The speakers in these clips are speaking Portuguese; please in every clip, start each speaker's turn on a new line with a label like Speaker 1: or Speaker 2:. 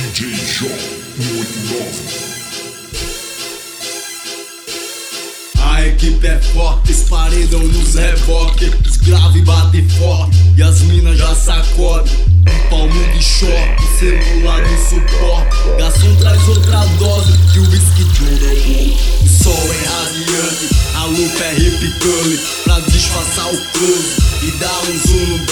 Speaker 1: DJ João 189
Speaker 2: A equipe é forte, esparedam nos reboque. Escravo e bate forte, e as minas já sacodem Um palmo de choque, celular de suporte. Garçom traz outra dose, o whisky O sol é radiante, a lupa é hip curly Pra disfarçar o close. E dar um zoom no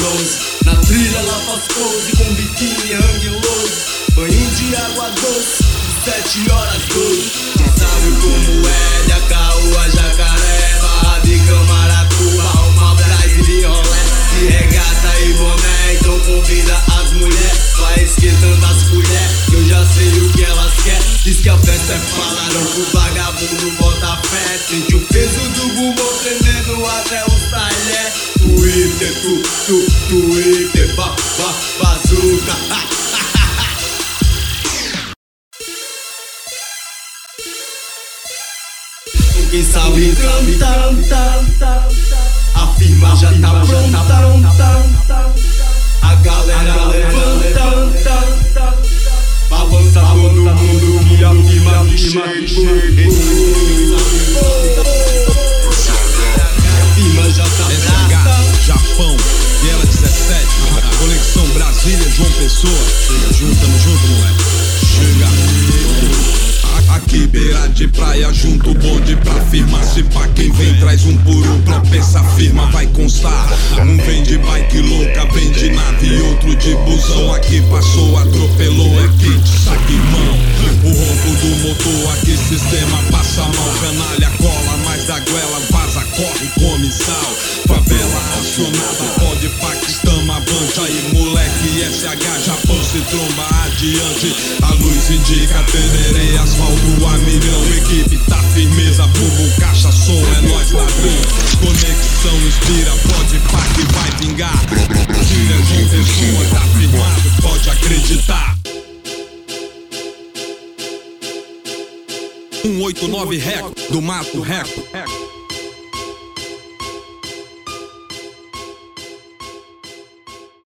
Speaker 2: faz pose com biquíni anguloso. Banho de água doce, sete horas doze. Cê sabe como é, de Acaúa, Jacaré Barra de Camaratuba, uma praia de rolé. De regata e boné, então convida as mulheres. Vai esquentando as colheres, que eu já sei o que elas querem. Diz que a festa é falaram o vagabundo bota fé. Sente o peso do bumbum tremendo até os talheres Twitter, tu, tu, Twitter, ba, ba, bazuca Quem sabe cantar, a firma já tá pronta. A galera levanta, balança todo mundo que a firma que chega.
Speaker 3: Pessoa. Chega junto, tamo junto, moleque. Chega. Aqui beira de praia, junto o bonde pra firma. Se pra quem vem, traz um por um, propensa a firma, vai constar. Um vem de bike louca, vem de nave outro de busão. Aqui passou, atropelou, é kit, saque mão. O ronco do motor, aqui sistema passa mal. Canalha cola, Favela acionada, pode Paquistão, avante aí, moleque. SH, Japão se tromba adiante. A luz indica tererê, asfalto a milhão. Equipe tá firmeza, bubo, caixa, som, é nós ladrão. Conexão inspira, pode pá que vai vingar. Tira João Pessoa, tá firmado, pode acreditar. 189 Reco, do Mato Reco.